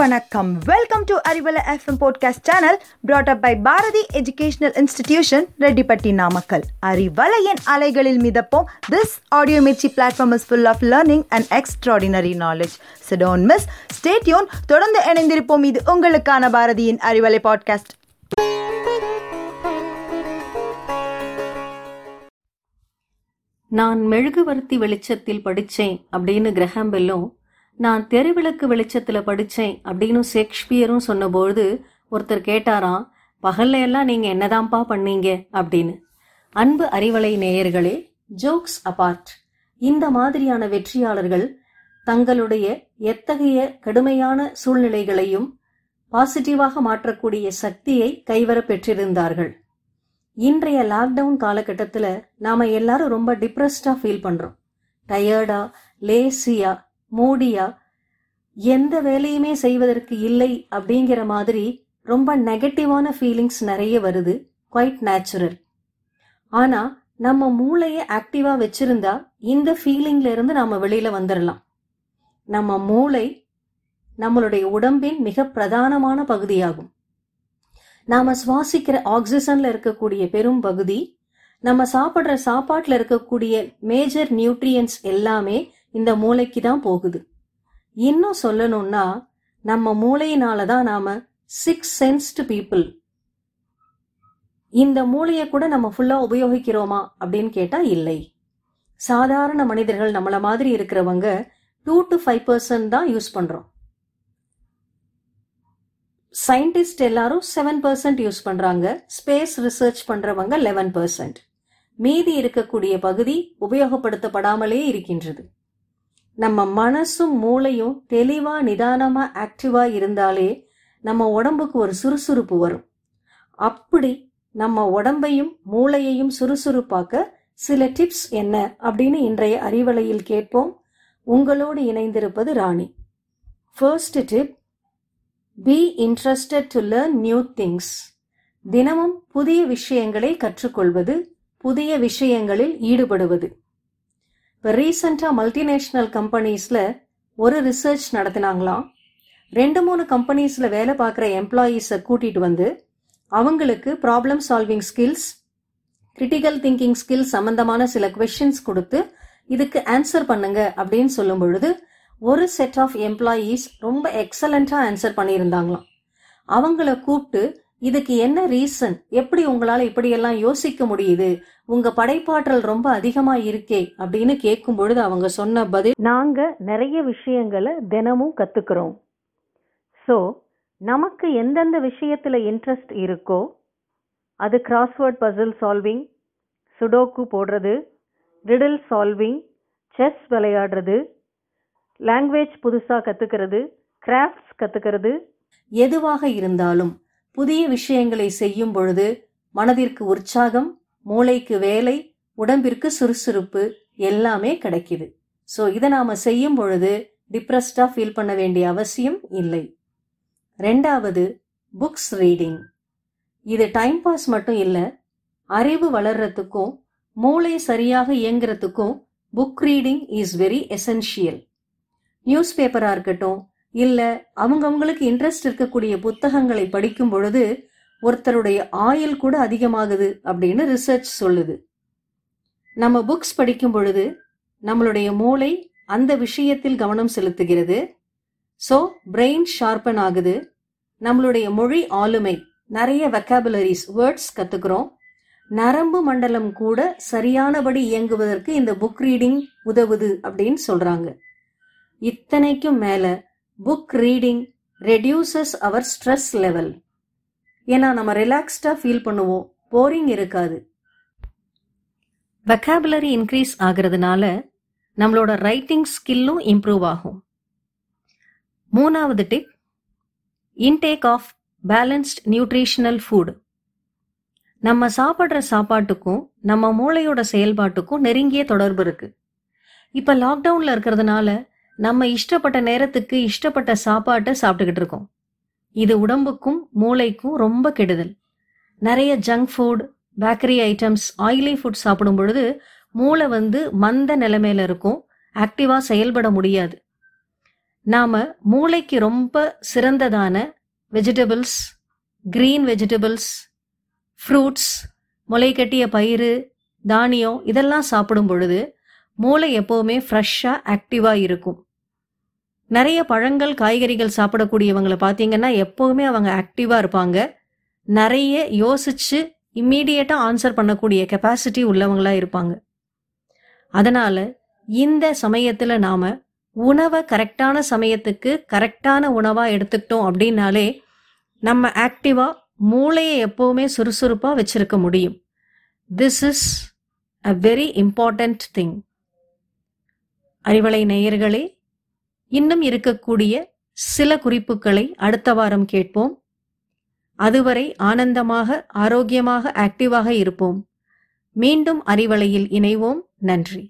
வணக்கம். Welcome to Arivalai FM podcast channel brought up by Bharathi educational institution Rettipatti Namakkal அறிவலையின் அலைகளில் மிதப்போம். This audio Mirchi platform is full of learning and extraordinary knowledge so don't miss stay tuned தொடர்ந்து இணைந்திருப்போம். இது உங்களுக்கான பாரதியின் Arivalai podcast நான் மெழுகுவர்த்தி வெளிச்சத்தில் படிச்சேன் அப்படின்னு கிரஹாம்பெல்லும் நான் தெருவிளக்கு வெளிச்சத்துல படிச்சேன் அப்படின்னு ஷேக்ஸ்பியரும் சொன்னபோது ஒருத்தர் கேட்டாராம் பகல்ல எல்லாம் நீங்க என்னதான்ப்பா பண்ணீங்க? அப்படின்னு. அன்பு அறிவலை நேயர்களே ஜோக்ஸ் அபார்ட் இந்த மாதிரியான வெற்றியாளர்கள் தங்களுடைய எத்தகைய கடுமையான சூழ்நிலைகளையும் பாசிட்டிவாக மாற்றக்கூடிய சக்தியை கைவர பெற்றிருந்தார்கள். இன்றைய லாக்டவுன் காலகட்டத்தில் நாம எல்லாரும் ரொம்ப டிப்ரெஸ்டா ஃபீல் பண்றோம். டயர்டா லேசியா மூடியா? எந்த வேலையுமே செய்வதற்கு இல்லை அப்படிங்கிற மாதிரி ரொம்ப நெகட்டிவான ஃபீலிங்ஸ் நிறைய வருது. குவைட் நேச்சுரல் ஆனா நம்ம மூளையை ஆக்டிவா வச்சிருந்தா இந்த ஃபீலிங்ல இருந்து நாம வெளியில வந்துடலாம் நம்ம மூளை நம்மளுடைய உடம்பின் மிக பிரதானமான பகுதியாகும். நாம சுவாசிக்கிற ஆக்சிஜன்ல இருக்கக்கூடிய பெரும் பகுதி நம்ம சாப்பிடுற சாப்பாட்டுல இருக்கக்கூடிய மேஜர் நியூட்ரியன்ஸ் எல்லாமே இந்த மூளைக்கு தான் போகுது. இன்னும் சொல்லணும்னா நம்ம மூளையினால தான் நாம சிக்ஸ் சென்ஸ்டு பீப்புள் இந்த மூளையை கூட நம்ம ஃபுல்லா உபயோகிக்கிறோமா அப்படின்னு கேட்டா இல்லை. சாதாரண மனிதர்கள் நம்மள மாதிரி இருக்கிறவங்க டூ டு ஃபைவ் பர்சன்ட் தான் யூஸ் பண்றோம். சயின்டிஸ்ட் எல்லாரும் செவன் பர்சன்ட் யூஸ் பண்றாங்க. ஸ்பேஸ் ரிசர்ச் பண்றவங்க லெவன் பர்சன்ட் மீதி இருக்கக்கூடிய பகுதி உபயோகப்படுத்தப்படாமலே இருக்கின்றது. நம்ம மனசும் மூளையும் தெளிவா நிதானமா ஆக்டிவா இருந்தாலே நம்ம உடம்புக்கு ஒரு சுறுசுறுப்பு வரும். அப்படி நம்ம உடம்பையும் மூளையையும் சுறுசுறுப்பாக்க சில டிப்ஸ் என்ன அப்படின்னு இன்றைய அறிவலையில் கேட்போம். உங்களோடு இணைந்திருப்பது Rani. First tip be interested to learn new things தினமும் புதிய விஷயங்களை கற்றுக்கொள்வது புதிய விஷயங்களில் ஈடுபடுவது. இப்போ ரீசெண்டாக மல்டிநேஷ்னல் கம்பெனிஸில் ஒரு ரிசர்ச் நடத்தினாங்களாம். ரெண்டு மூணு கம்பெனிஸில் வேலை பார்க்குற எம்ப்ளாயீஸை கூட்டிகிட்டு வந்து அவங்களுக்கு problem solving skills critical thinking skills சம்பந்தமான சில கொஷின்ஸ் கொடுத்து இதுக்கு ஆன்சர் பண்ணுங்க அப்படின்னு சொல்லும் பொழுது ஒரு செட் ஆஃப் எம்ப்ளாயீஸ் ரொம்ப எக்ஸலண்ட்டாக ஆன்சர் பண்ணியிருந்தாங்களாம். அவங்கள கூப்பிட்டு இதுக்கு என்ன ரீசன் எப்படி உங்களால இப்படியெல்லாம் யோசிக்க முடியுது? உங்க படைப்பாற்றல் ரொம்ப அதிகமா இருக்கே அப்படின்னு கேட்கும் பொழுது அவங்க சொன்ன பதில் நாங்க நிறைய விஷயங்களை தினமும் கத்துக்கிறோம். ஸோ நமக்கு எந்தெந்த விஷயத்துல இன்ட்ரெஸ்ட் இருக்கோ அது கிராஸ்வேர்ட் பசில் சால்விங் சுடோக்கு போடுறது ரிடில் சால்விங் செஸ் விளையாடுறது லாங்குவேஜ் புதுசாக கற்றுக்கிறது கிராஃப்ட்ஸ் கற்றுக்கிறது எதுவாக இருந்தாலும் புதிய விஷயங்களை செய்யும் பொழுது மனதிற்கு உற்சாகம் மூளைக்கு வேலை உடம்பிற்கு சுறுசுறுப்பு எல்லாமே கிடைக்குது. ஸோ இதை நாம செய்யும் பொழுது டிப்ரெஸ்டா ஃபீல் பண்ண வேண்டிய அவசியம் இல்லை. ரெண்டாவது புக்ஸ் ரீடிங் இது டைம் பாஸ் மட்டும் இல்லை அறிவு வளர்றதுக்கும் மூளை சரியாக இயங்குறதுக்கும் book reading is very essential news பேப்பராக இருக்கட்டும் இல்ல அவங்கவுங்களுக்கு இன்ட்ரெஸ்ட் இருக்கக்கூடிய புத்தகங்களை படிக்கும் பொழுது ஒருத்தருடைய ஆயுள் கூட அதிகமாகுது அப்படின்னு ரிசர்ச் சொல்லுது. நம்ம புக்ஸ் படிக்கும் பொழுது நம்மளுடைய மூளை அந்த விஷயத்தில் கவனம் செலுத்துகிறது. ஸோ பிரெயின் ஷார்பன் ஆகுது. நம்மளுடைய மொழி ஆளுமை நிறைய வெக்காபுலரிஸ் வேர்ட்ஸ் கத்துக்கிறோம். நரம்பு மண்டலம் கூட சரியானபடி இயங்குவதற்கு இந்த புக் ரீடிங் உதவுது அப்படின்னு சொல்றாங்க. இத்தனைக்கும் மேல book reading reduces our stress level ஏன்னா நம்ம ரிலாக்ஸ்டா ஃபீல் பண்ணுவோம். போரிங் இருக்காது. வெக்காபுலரி இன்க்ரீஸ் ஆகிறதுனால நம்மளோட ரைட்டிங் ஸ்கில்லும் இம்ப்ரூவ் ஆகும். மூணாவது tip intake of balanced nutritional food நம்ம சாப்பிட்ற சாப்பாட்டுக்கும் நம்ம மூளையோட செயல்பாட்டுக்கும் நெருங்கிய தொடர்பு இருக்கு. இப்ப லாக்டவுன்ல இருக்கிறதுனால நம்ம இஷ்டப்பட்ட நேரத்துக்கு இஷ்டப்பட்ட சாப்பாட்டை சாப்பிட்டுக்கிட்டு இருக்கோம். இது உடம்புக்கும் மூளைக்கும் ரொம்ப கெடுதல். நிறைய junk food bakery items oily food சாப்பிடும் பொழுது மூளை வந்து மந்த நிலைமையில இருக்கும். ஆக்டிவா செயல்பட முடியாது. நாம மூளைக்கு ரொம்ப சிறந்ததான வெஜிடபிள்ஸ் கிரீன் வெஜிடபிள்ஸ் ஃப்ரூட்ஸ் முளைக்கட்டிய பயிறு தானியம் இதெல்லாம் சாப்பிடும் பொழுது மூளை எப்போவுமே ஃப்ரெஷ்ஷாக ஆக்டிவாக இருக்கும். நிறைய பழங்கள் காய்கறிகள் சாப்பிடக்கூடியவங்களை பார்த்தீங்கன்னா எப்போவுமே அவங்க ஆக்டிவாக இருப்பாங்க. நிறைய யோசிச்சு இம்மீடியட்டாக ஆன்சர் பண்ணக்கூடிய கெப்பாசிட்டி உள்ளவங்களாக இருப்பாங்க. அதனால் இந்த சமயத்தில் நாம் உணவை கரெக்டான சமயத்துக்கு கரெக்டான உணவாக எடுத்துக்கிட்டோம் அப்படின்னாலே நம்ம ஆக்டிவாக மூளையை எப்போவுமே சுறுசுறுப்பாக வச்சுருக்க முடியும். This is a very important thing Arivalai நேயர்களே இன்னும் இருக்கக்கூடிய சில குறிப்புகளை அடுத்த வாரம் கேட்போம். அதுவரை ஆனந்தமாக ஆரோக்கியமாக ஆக்டிவாக இருப்போம். மீண்டும் அறிவலையில் இணைவோம். நன்றி.